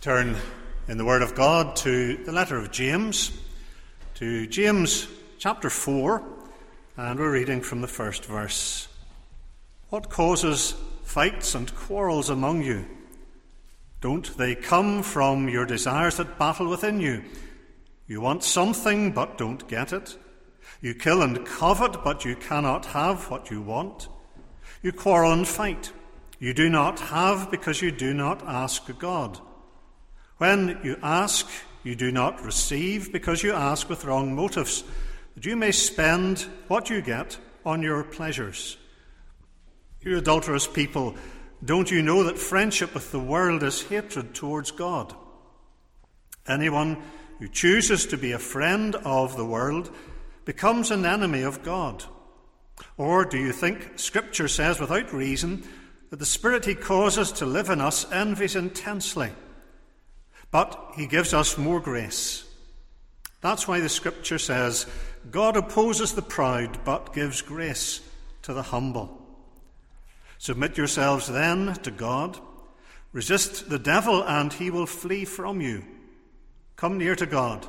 turn in the Word of God to the letter of James, to James chapter 4, and we're reading from the first verse. What causes fights and quarrels among you? Don't they come from your desires that battle within you? You want something but don't get it. You kill and covet, but you cannot have what you want. You quarrel and fight. You do not have because you do not ask God. When you ask, you do not receive because you ask with wrong motives, that you may spend what you get on your pleasures. You adulterous people, don't you know that friendship with the world is hatred towards God? Anyone who chooses to be a friend of the world becomes an enemy of God. Or do you think Scripture says without reason that the Spirit He causes to live in us envies intensely? But he gives us more grace. That's why the scripture says, God opposes the proud, but gives grace to the humble. Submit yourselves then to God. Resist the devil, and he will flee from you. Come near to God,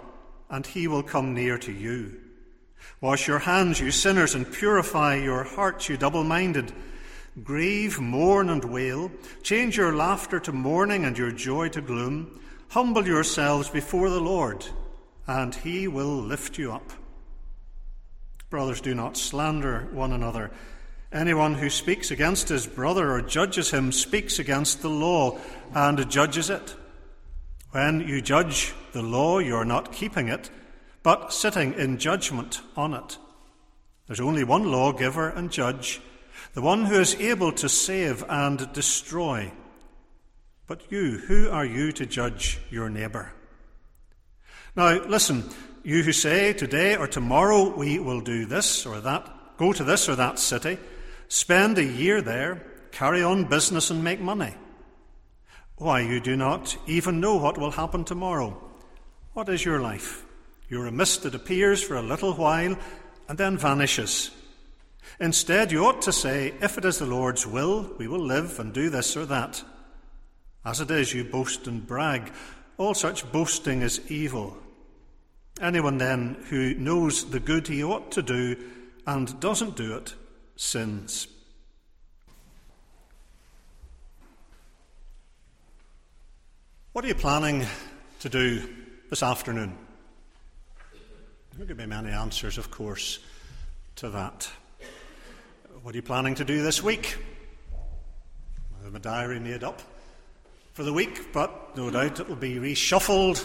and he will come near to you. Wash your hands, you sinners, and purify your hearts, you double minded. Grieve, mourn, and wail. Change your laughter to mourning and your joy to gloom. Humble yourselves before the Lord, and he will lift you up. Brothers, do not slander one another. Anyone who speaks against his brother or judges him speaks against the law and judges it. When you judge the law, you are not keeping it, but sitting in judgment on it. There's only one lawgiver and judge, the one who is able to save and destroy. But you, who are you to judge your neighbour? Now, listen, you who say, today or tomorrow we will do this or that, go to this or that city, spend a year there, carry on business and make money. Why, you do not even know what will happen tomorrow. What is your life? You're a mist that appears for a little while and then vanishes. Instead, you ought to say, if it is the Lord's will, we will live and do this or that. As it is, you boast and brag. All such boasting is evil. Anyone then who knows the good he ought to do and doesn't do it sins. What are you planning to do this afternoon? There could be many answers, of course, to that. What are you planning to do this week? I have my diary made up for the week, but no doubt it will be reshuffled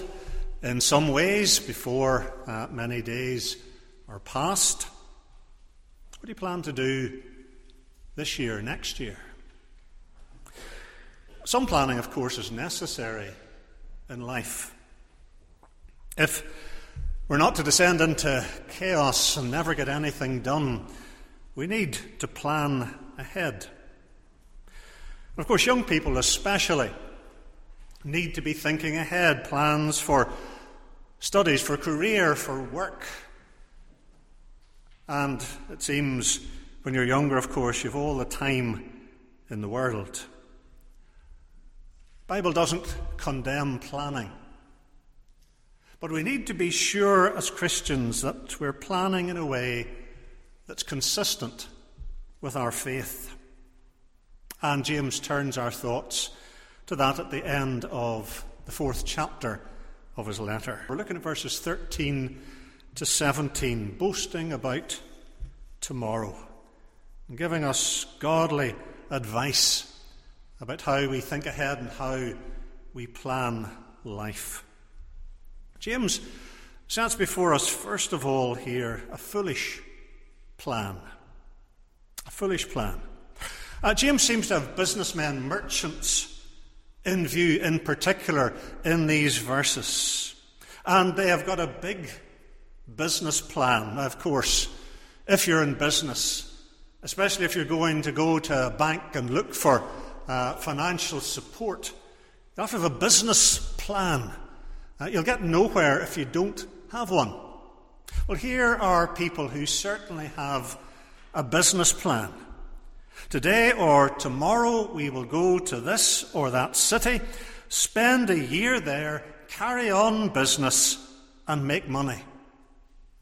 in some ways before uh, many days are past. What do you plan to do this year, next year? Some planning, of course, is necessary in life. If we're not to descend into chaos and never get anything done, we need to plan ahead. Of course, young people especially need to be thinking ahead, plans for studies, for career, for work. And it seems when you're younger, of course, you've all the time in the world. The Bible doesn't condemn planning. But we need to be sure as Christians that we're planning in a way that's consistent with our faith. And James turns our thoughts to that at the end of the fourth chapter of his letter. We're looking at verses 13 to 17, boasting about tomorrow and giving us godly advice about how we think ahead and how we plan life. James sets before us, first of all, here a foolish plan. A foolish plan. Uh, James seems to have businessmen, merchants, in view, in particular, in these verses. And they have got a big business plan. Now, of course, if you're in business, especially if you're going to go to a bank and look for uh, financial support, you have to have a business plan. Uh, you'll get nowhere if you don't have one. Well, here are people who certainly have a business plan. Today or tomorrow we will go to this or that city, spend a year there, carry on business, and make money.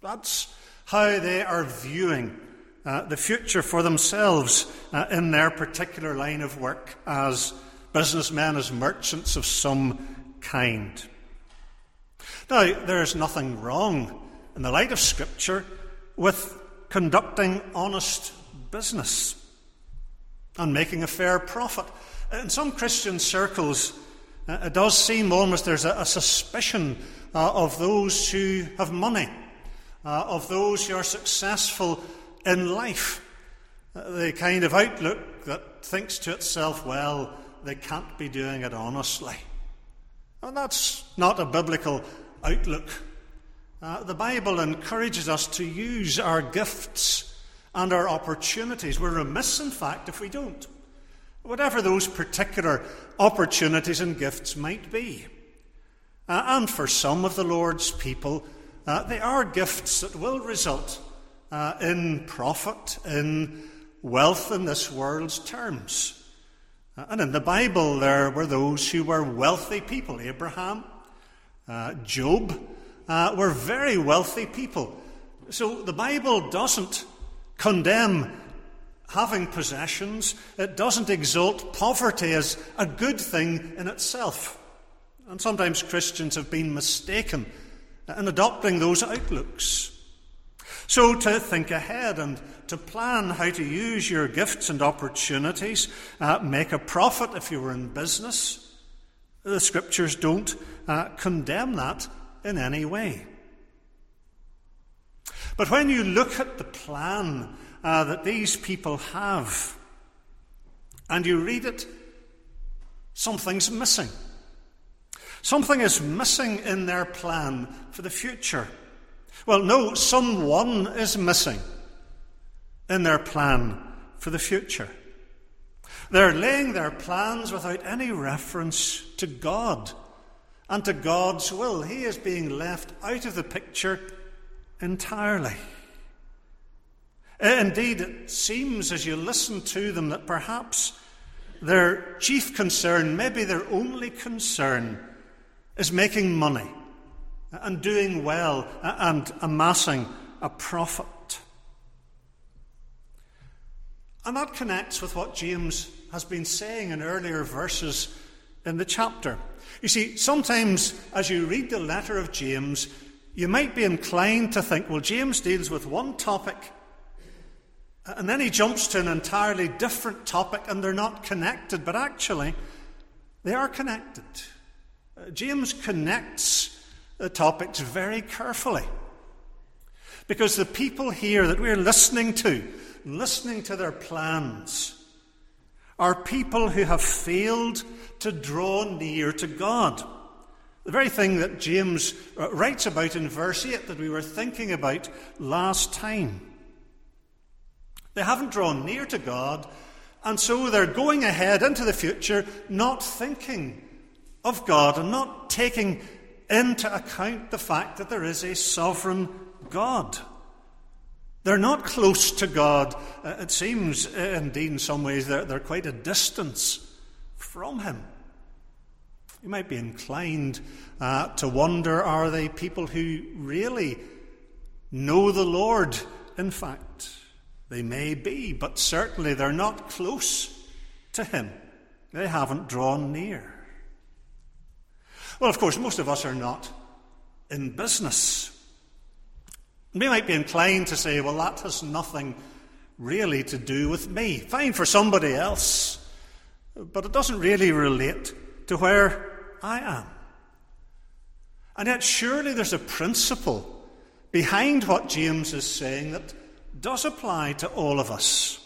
That's how they are viewing uh, the future for themselves uh, in their particular line of work as businessmen, as merchants of some kind. Now, there's nothing wrong in the light of Scripture with conducting honest business and making a fair profit. In some Christian circles, uh, it does seem almost there's a, suspicion uh, of those who have money, uh, of those who are successful in life. The kind of outlook that thinks to itself, well, they can't be doing it honestly. And that's not a biblical outlook. Uh, the Bible encourages us to use our gifts and our opportunities. We're remiss, in fact, if we don't. Whatever those particular opportunities and gifts might be. Uh, and for some of the Lord's people, uh, they are gifts that will result uh, in profit, in wealth in this world's terms. Uh, and in the Bible, there were those who were wealthy people. Abraham, uh, Job uh, were very wealthy people. So the Bible doesn't condemn having possessions, it doesn't exalt poverty as a good thing in itself. And sometimes Christians have been mistaken in adopting those outlooks. So, to think ahead and to plan how to use your gifts and opportunities, uh, make a profit if you were in business, the scriptures don't uh, condemn that in any way. But when you look at the plan uh, that these people have and you read it, something's missing. Something is missing in their plan for the future. Well, no, someone is missing in their plan for the future. They're laying their plans without any reference to God and to God's will. He is being left out of the picture entirely. Indeed, it seems as you listen to them that perhaps their chief concern, maybe their only concern, is making money and doing well and amassing a profit. And that connects with what James has been saying in earlier verses in the chapter. You see, sometimes as you read the letter of James, you might be inclined to think, well, James deals with one topic, and then he jumps to an entirely different topic, and they're not connected, but actually, they are connected. Uh, James connects the topics very carefully. Because the people here that we're listening to, listening to their plans, are people who have failed to draw near to God. The very thing that James uh, writes about in verse 8 that we were thinking about last time. They haven't drawn near to God, and so they're going ahead into the future not thinking of God and not taking into account the fact that there is a sovereign God. They're not close to God. Uh, it seems, uh, indeed, in some ways, they're, they're quite a distance from Him. You might be inclined uh, to wonder are they people who really know the Lord? In fact, they may be, but certainly they're not close to Him. They haven't drawn near. Well, of course, most of us are not in business. We might be inclined to say, well, that has nothing really to do with me. Fine for somebody else, but it doesn't really relate to where I am. And yet, surely there's a principle behind what James is saying that does apply to all of us.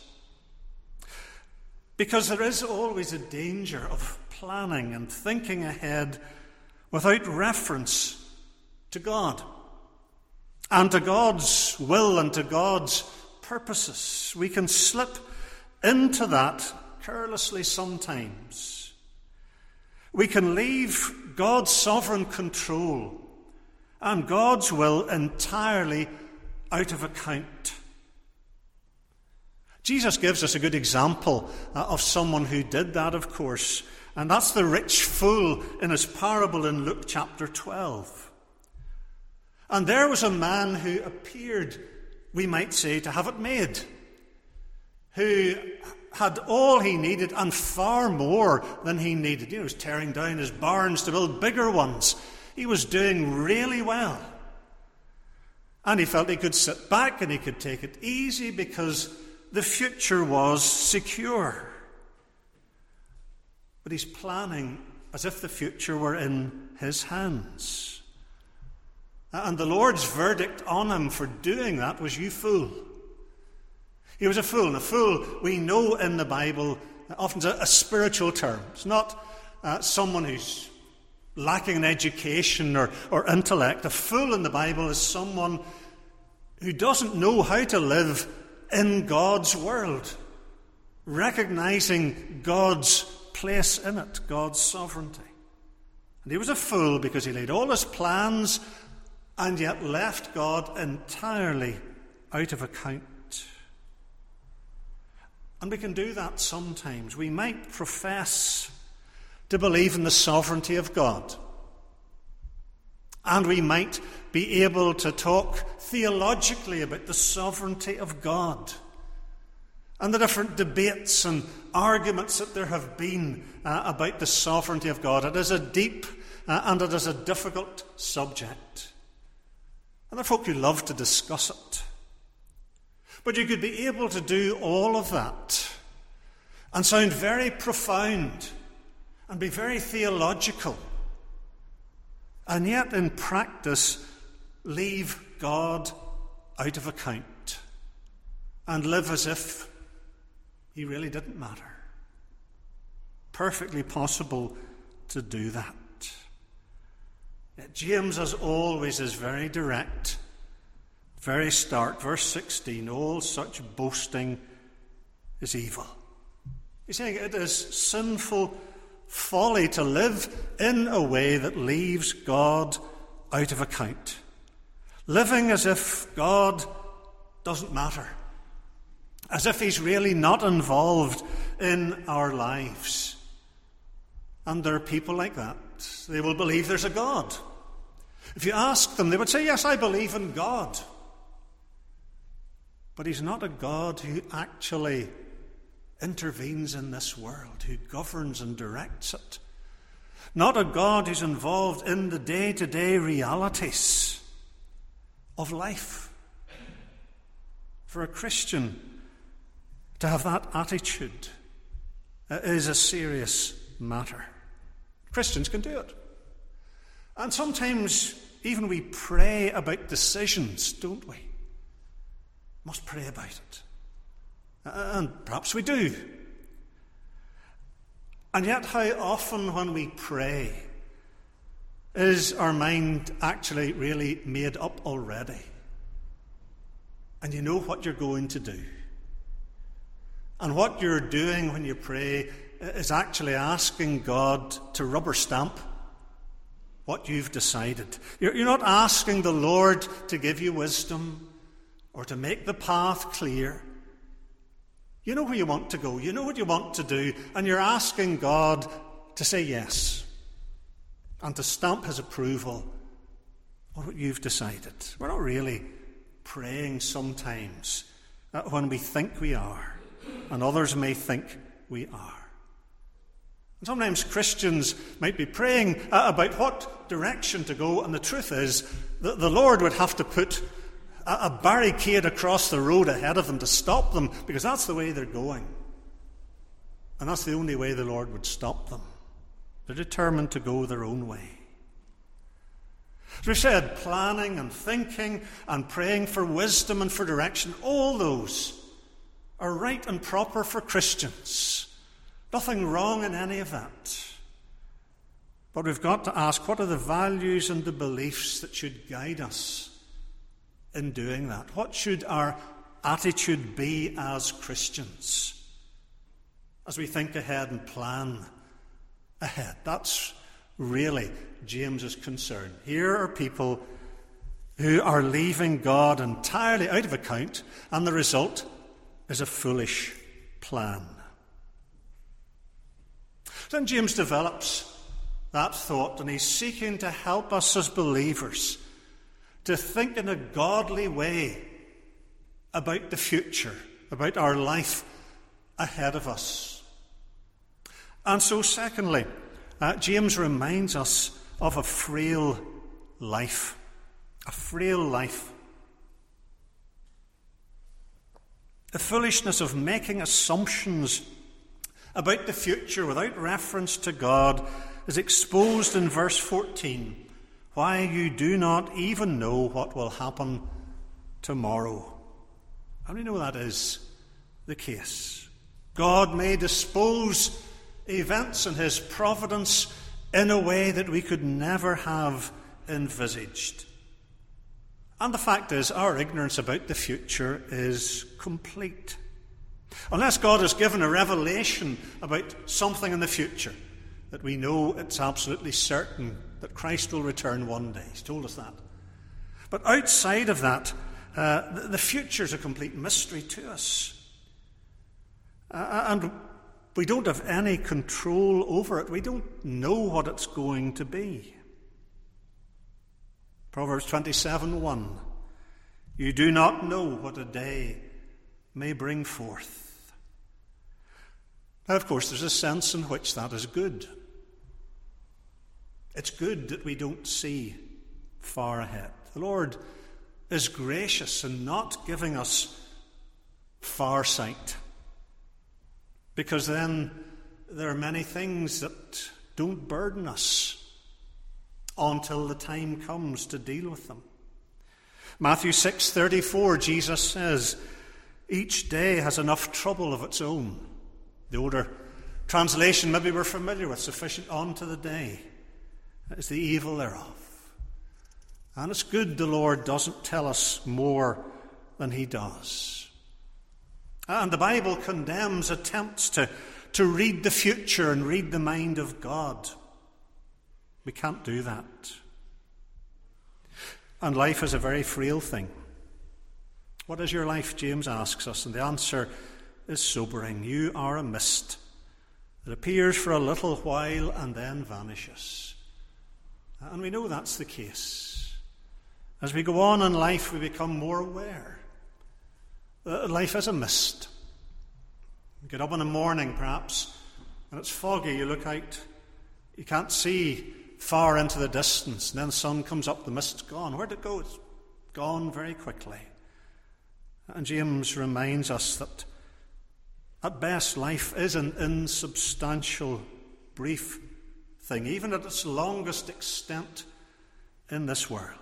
Because there is always a danger of planning and thinking ahead without reference to God and to God's will and to God's purposes. We can slip into that carelessly sometimes. We can leave God's sovereign control and God's will entirely out of account. Jesus gives us a good example uh, of someone who did that, of course, And that's the rich fool in his parable in Luke chapter 12. And there was a man who appeared, we might say, to have it made, who had all he needed and far more than he needed. He was tearing down his barns to build bigger ones. He was doing really well. And he felt he could sit back and he could take it easy because the future was secure. But he's planning as if the future were in his hands. And the Lord's verdict on him for doing that was, You fool. He was a fool. And a fool, we know in the Bible, often a, a spiritual term. It's not uh, someone who's lacking in education or, or intellect. A fool in the Bible is someone who doesn't know how to live in God's world, recognizing God's place in it, God's sovereignty. And he was a fool because he laid all his plans and yet left God entirely out of account. And we can do that sometimes. We might profess to believe in the sovereignty of God. And we might be able to talk theologically about the sovereignty of God and the different debates and arguments that there have been uh, about the sovereignty of God. It is a deep uh, and it is a difficult subject. And there are folk who love to discuss it. But you could be able to do all of that and sound very profound and be very theological, and yet in practice leave God out of account and live as if he really didn't matter. Perfectly possible to do that. James, as always, is very direct, very stark. Verse 16 all such boasting is evil. He's saying it is sinful folly to live in a way that leaves God out of account. Living as if God doesn't matter, as if He's really not involved in our lives. And there are people like that. They will believe there's a God. If you ask them, they would say, Yes, I believe in God. But He's not a God who actually intervenes in this world, who governs and directs it. Not a God who's involved in the day to day realities of life. For a Christian to have that attitude is a serious matter. Christians can do it. And sometimes even we pray about decisions, don't we? Must pray about it. And perhaps we do. And yet, how often when we pray is our mind actually really made up already? And you know what you're going to do. And what you're doing when you pray is actually asking God to rubber stamp what you've decided. You're not asking the Lord to give you wisdom or to make the path clear. You know where you want to go, you know what you want to do, and you're asking God to say yes and to stamp his approval on what you've decided. We're not really praying sometimes when we think we are, and others may think we are. And sometimes Christians might be praying about what direction to go, and the truth is that the Lord would have to put a barricade across the road ahead of them to stop them because that's the way they're going. And that's the only way the Lord would stop them. They're determined to go their own way. As we said, planning and thinking and praying for wisdom and for direction, all those are right and proper for Christians. Nothing wrong in any of that. But we've got to ask what are the values and the beliefs that should guide us in doing that? What should our attitude be as Christians as we think ahead and plan ahead? That's really James's concern. Here are people who are leaving God entirely out of account, and the result is a foolish plan. Then James develops that thought, and he's seeking to help us as believers to think in a godly way about the future, about our life ahead of us. And so, secondly, uh, James reminds us of a frail life. A frail life. The foolishness of making assumptions about the future without reference to God is exposed in verse 14. Why you do not even know what will happen tomorrow. And we know that is the case. God may dispose events in His providence in a way that we could never have envisaged. And the fact is, our ignorance about the future is complete. Unless God has given a revelation about something in the future, that we know it's absolutely certain that Christ will return one day. He's told us that. But outside of that, uh, the future is a complete mystery to us. Uh, and we don't have any control over it. We don't know what it's going to be. Proverbs 27 1. You do not know what a day may bring forth. Now, of course, there's a sense in which that is good. It's good that we don't see far ahead. The Lord is gracious in not giving us far sight. Because then there are many things that don't burden us until the time comes to deal with them. Matthew 6:34 Jesus says, each day has enough trouble of its own. The older translation maybe we're familiar with, sufficient unto the day is the evil thereof. And it's good the Lord doesn't tell us more than he does. And the Bible condemns attempts to, to read the future and read the mind of God. We can't do that. And life is a very frail thing. What is your life? James asks us, and the answer is sobering. You are a mist that appears for a little while and then vanishes. Uh, and we know that's the case. As we go on in life, we become more aware that life is a mist. You get up in the morning, perhaps, and it's foggy. You look out, you can't see far into the distance, and then the sun comes up, the mist's gone. Where'd it go? It's gone very quickly. And James reminds us that at best life is an insubstantial, brief thing, even at its longest extent in this world.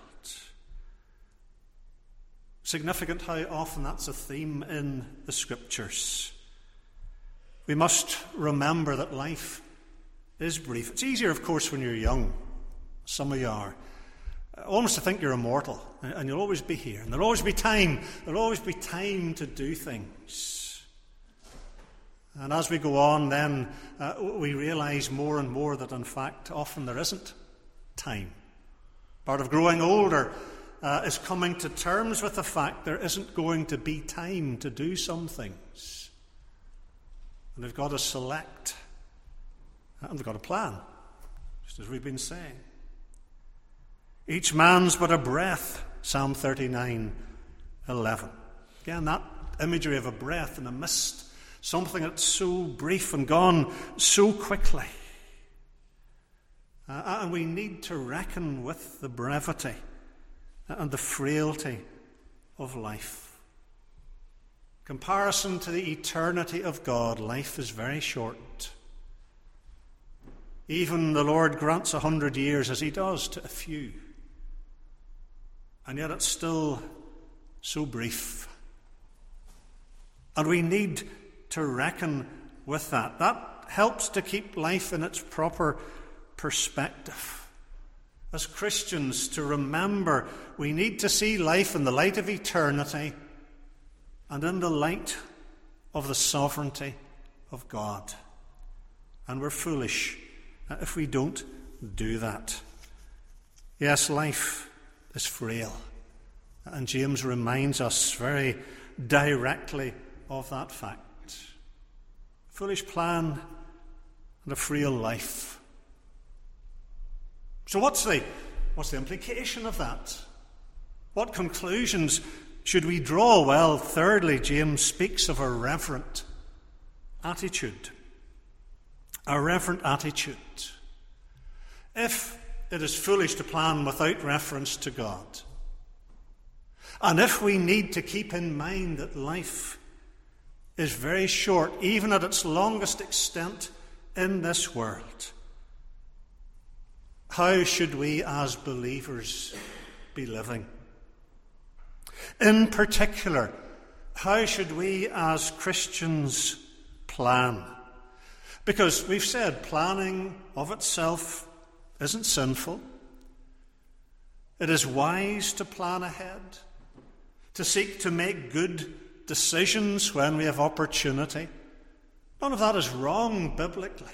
Significant how often that's a theme in the scriptures. We must remember that life is brief. It's easier, of course, when you're young. Some of you are. Almost to think you're immortal and you'll always be here. And there'll always be time. There'll always be time to do things. And as we go on, then uh, we realize more and more that, in fact, often there isn't time. Part of growing older uh, is coming to terms with the fact there isn't going to be time to do some things. And we've got to select and we've got a plan, just as we've been saying. Each man's but a breath, Psalm 39 11. Again, that imagery of a breath and a mist, something that's so brief and gone so quickly. Uh, and we need to reckon with the brevity and the frailty of life. Comparison to the eternity of God, life is very short. Even the Lord grants a hundred years, as He does to a few. And yet it's still so brief. And we need to reckon with that. That helps to keep life in its proper perspective. As Christians, to remember we need to see life in the light of eternity and in the light of the sovereignty of God. And we're foolish uh, if we don't do that. Yes, life is frail. And James reminds us very directly of that fact. Foolish plan and a frail life. So, what's the, what's the implication of that? What conclusions should we draw? Well, thirdly, James speaks of a reverent attitude. A reverent attitude. If it is foolish to plan without reference to God, and if we need to keep in mind that life is very short, even at its longest extent in this world, how should we as believers be living? In particular, how should we as Christians plan? Because we've said planning of itself isn't sinful. It is wise to plan ahead, to seek to make good decisions when we have opportunity. None of that is wrong biblically.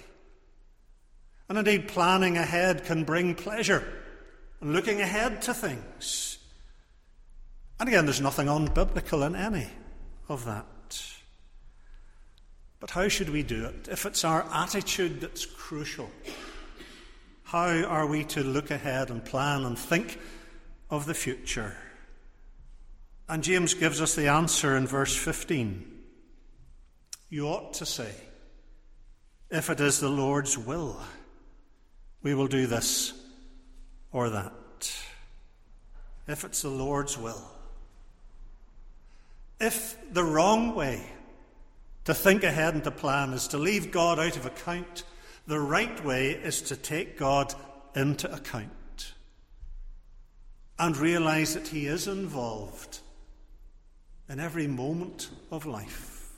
And indeed, planning ahead can bring pleasure and looking ahead to things. And again, there's nothing unbiblical in any of that. But how should we do it? If it's our attitude that's crucial, how are we to look ahead and plan and think of the future? And James gives us the answer in verse 15. You ought to say, if it is the Lord's will, we will do this or that. If it's the Lord's will. If the wrong way to think ahead and to plan is to leave God out of account, the right way is to take God into account and realize that He is involved in every moment of life.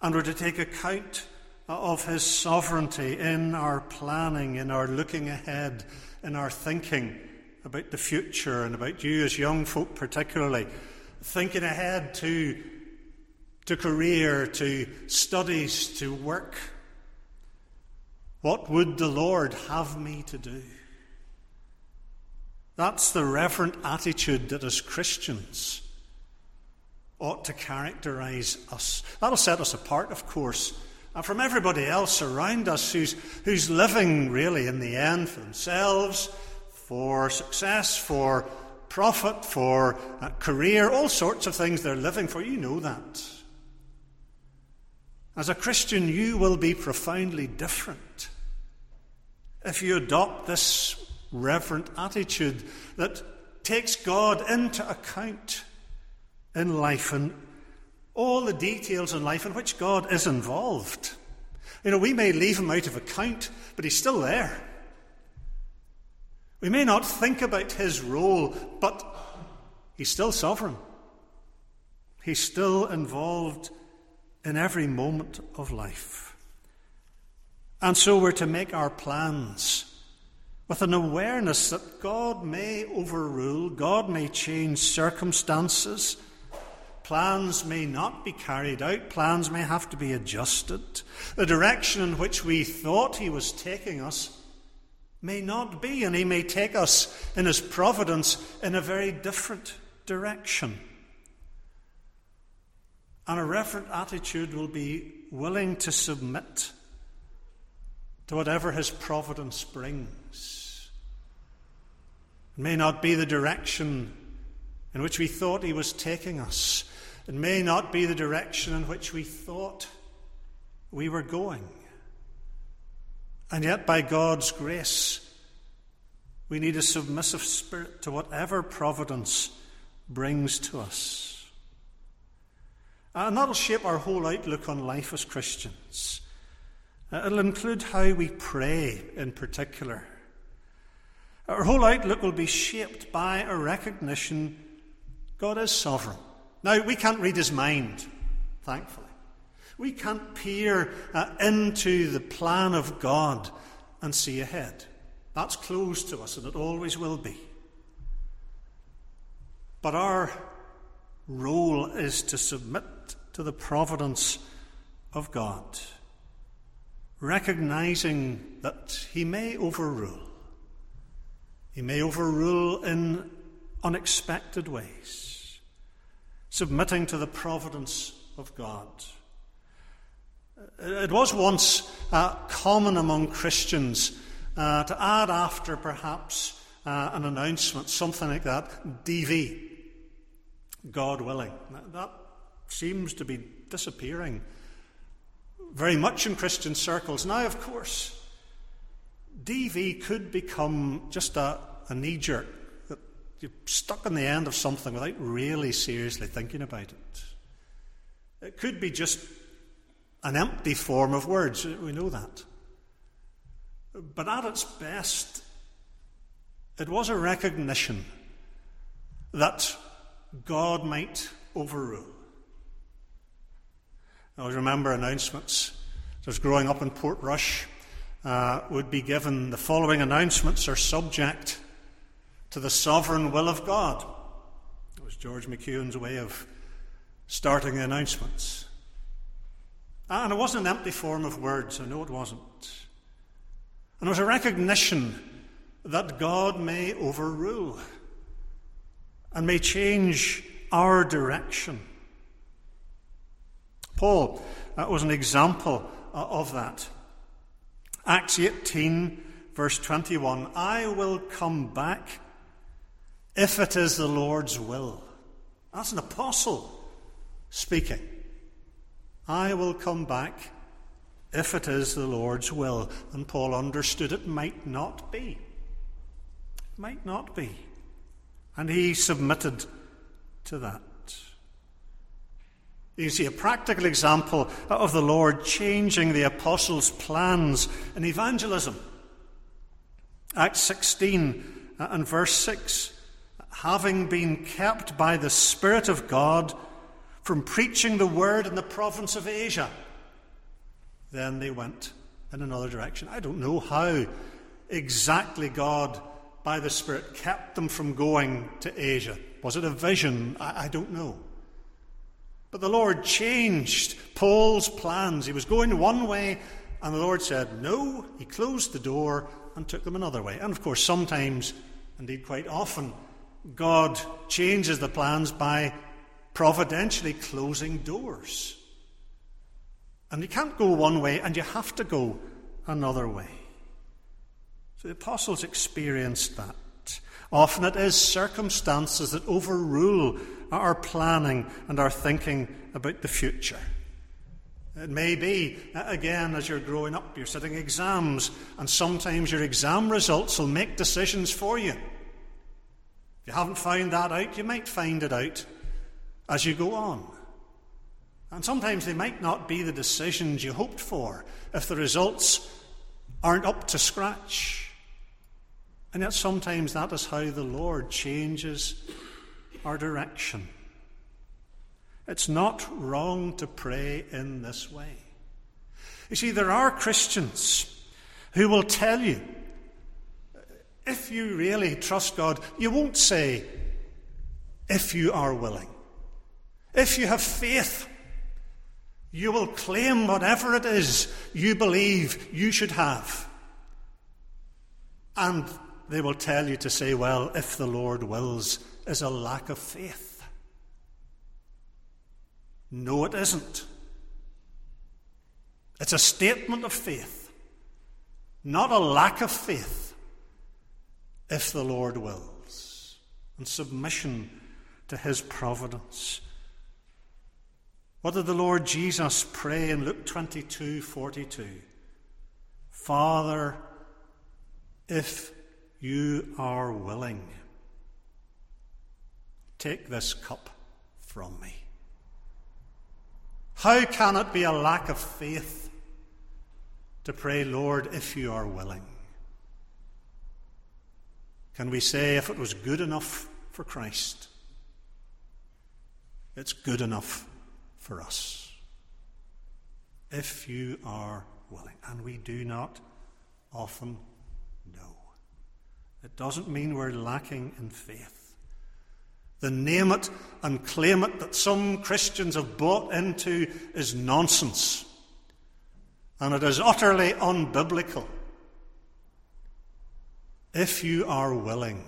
And we're to take account of His sovereignty in our planning, in our looking ahead, in our thinking about the future and about you as young folk, particularly, thinking ahead to, to career, to studies, to work. What would the Lord have me to do? That's the reverent attitude that as Christians ought to characterize us. That'll set us apart, of course, and from everybody else around us who's, who's living really in the end for themselves, for success, for profit, for a career, all sorts of things they're living for. You know that. As a Christian, you will be profoundly different if you adopt this reverent attitude that takes God into account in life and all the details in life in which God is involved. You know, we may leave him out of account, but he's still there. We may not think about his role, but he's still sovereign. He's still involved in every moment of life. And so we're to make our plans with an awareness that God may overrule, God may change circumstances Plans may not be carried out, plans may have to be adjusted. The direction in which we thought He was taking us may not be, and He may take us in His providence in a very different direction. And a reverent attitude will be willing to submit to whatever His providence brings. It may not be the direction in which we thought He was taking us. It may not be the direction in which we thought we were going. And yet, by God's grace, we need a submissive spirit to whatever providence brings to us. Uh, and that'll shape our whole outlook on life as Christians. Uh, it'll include how we pray in particular. Our whole outlook will be shaped by a recognition God is sovereign. Now, we can't read his mind, thankfully. We can't peer uh, into the plan of God and see ahead. That's closed to us, and it always will be. But our role is to submit to the providence of God, recognizing that He may overrule. He may overrule in unexpected ways submitting to the providence of God. It was once uh, common among Christians uh, to add after perhaps uh, an announcement something like that DV, God willing. That seems to be disappearing very much in Christian circles. Now, of course, DV could become just a, a knee jerk you're stuck on the end of something without really seriously thinking about it. It could be just an empty form of words. We know that. But at its best, it was a recognition that God might overrule. I remember announcements. I was growing up in Portrush, uh, would be given the following announcements are subject to the sovereign will of God. It was George McEwen's way of starting the announcements. And it wasn't an empty form of words, I know it wasn't. And it was a recognition that God may overrule and may change our direction. Paul uh, was an example uh, of that. Acts 18, verse 21 I will come back if it is the Lord's will. That's an apostle speaking. I will come back if it is the Lord's will. And Paul understood it might not be. It might not be. And he submitted to that. You see a practical example of the Lord changing the apostles' plans in evangelism. Acts 16 and verse 6 having been kept by the Spirit of God from preaching the word in the province of Asia. Then they went in another direction. I don't know how exactly God, by the Spirit, kept them from going to Asia. Was it a vision? I, I don't know. But the Lord changed Paul's plans. He was going one way, and the Lord said no. He closed the door and took them another way. And of course, sometimes, indeed quite often, God changes the plans by providentially closing doors. And you can't go one way and you have to go another way. So the apostles experienced that. Often it is circumstances that overrule our planning and our thinking about the future. It may be, uh, again, as you're growing up, you're sitting exams, and sometimes your exam results will make decisions for you. You haven't found that out, you might find it out as you go on. And sometimes they might not be the decisions you hoped for if the results aren't up to scratch. And yet, sometimes that is how the Lord changes our direction. It's not wrong to pray in this way. You see, there are Christians who will tell you if you really trust God, you won't say, if you are willing. If you have faith, you will claim whatever it is you believe you should have. And they will tell you to say, well, if the Lord wills, is a lack of faith. No, it isn't. It's a statement of faith, not a lack of faith, if the Lord wills, and submission to his providence. What did the Lord Jesus pray in Luke 22 42? Father, if you are willing, take this cup from me. How can it be a lack of faith to pray, Lord, if you are willing? Can we say, if it was good enough for Christ, it's good enough for us. If you are willing. And we do not often know. It doesn't mean we're lacking in faith. The name it and claim it that some Christians have bought into is nonsense. And it is utterly unbiblical. If you are willing,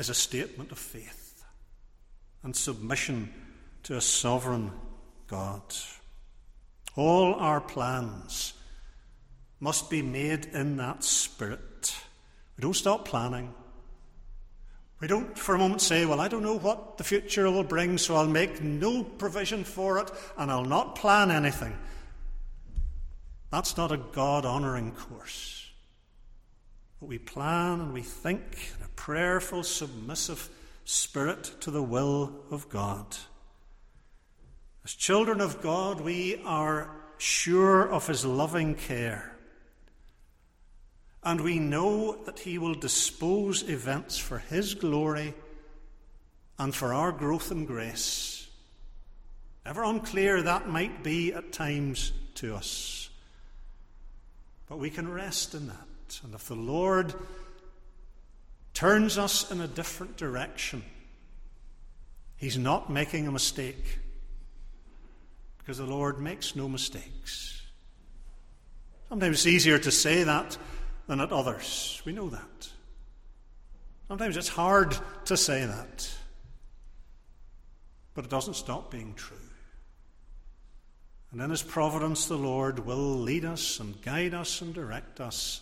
is a statement of faith and submission to a sovereign God. All our plans must be made in that spirit. We don't stop planning. We don't for a moment say, Well, I don't know what the future will bring, so I'll make no provision for it and I'll not plan anything. That's not a God honouring course. We plan and we think in a prayerful, submissive spirit to the will of God. As children of God, we are sure of His loving care. And we know that He will dispose events for His glory and for our growth and grace. Ever unclear that might be at times to us. But we can rest in that. And if the Lord turns us in a different direction, He's not making a mistake. Because the Lord makes no mistakes. Sometimes it's easier to say that than at others. We know that. Sometimes it's hard to say that. But it doesn't stop being true. And in His providence, the Lord will lead us and guide us and direct us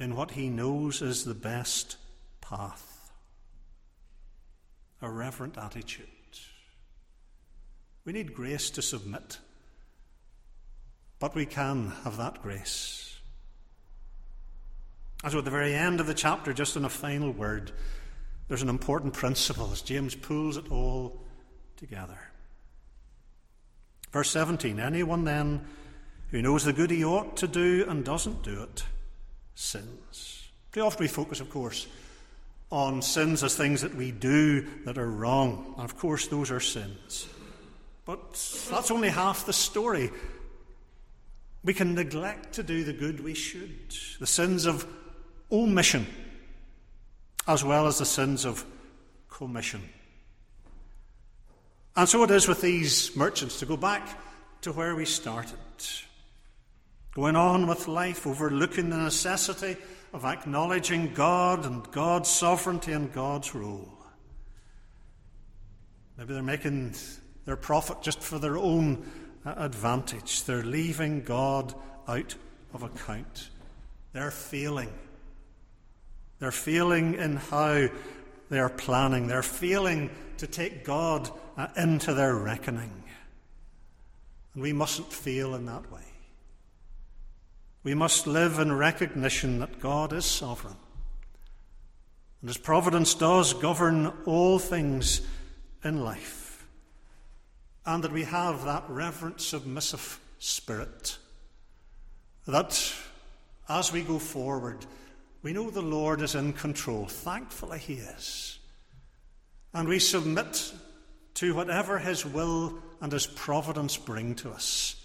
in what He knows is the best path. A reverent attitude. We need grace to submit, but we can have that grace. And so at the very end of the chapter, just in a final word, there's an important principle as James pulls it all together. Verse 17 Anyone then who knows the good he ought to do and doesn't do it sins. Too often we focus, of course, on sins as things that we do that are wrong. And of course, those are sins. But that's only half the story. We can neglect to do the good we should. The sins of omission, as well as the sins of commission. And so it is with these merchants to go back to where we started. Going on with life, overlooking the necessity of acknowledging God and God's sovereignty and God's rule. Maybe they're making their profit just for their own advantage. They're leaving God out of account. They're failing they're failing in how they are planning. They're failing to take God uh, into their reckoning. And we mustn't fail in that way. We must live in recognition that God is sovereign. And His providence does govern all things in life. And that we have that reverent, submissive spirit. That as we go forward, we know the Lord is in control. Thankfully, He is. And we submit to whatever His will and His providence bring to us.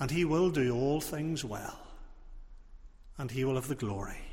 And He will do all things well. And He will have the glory.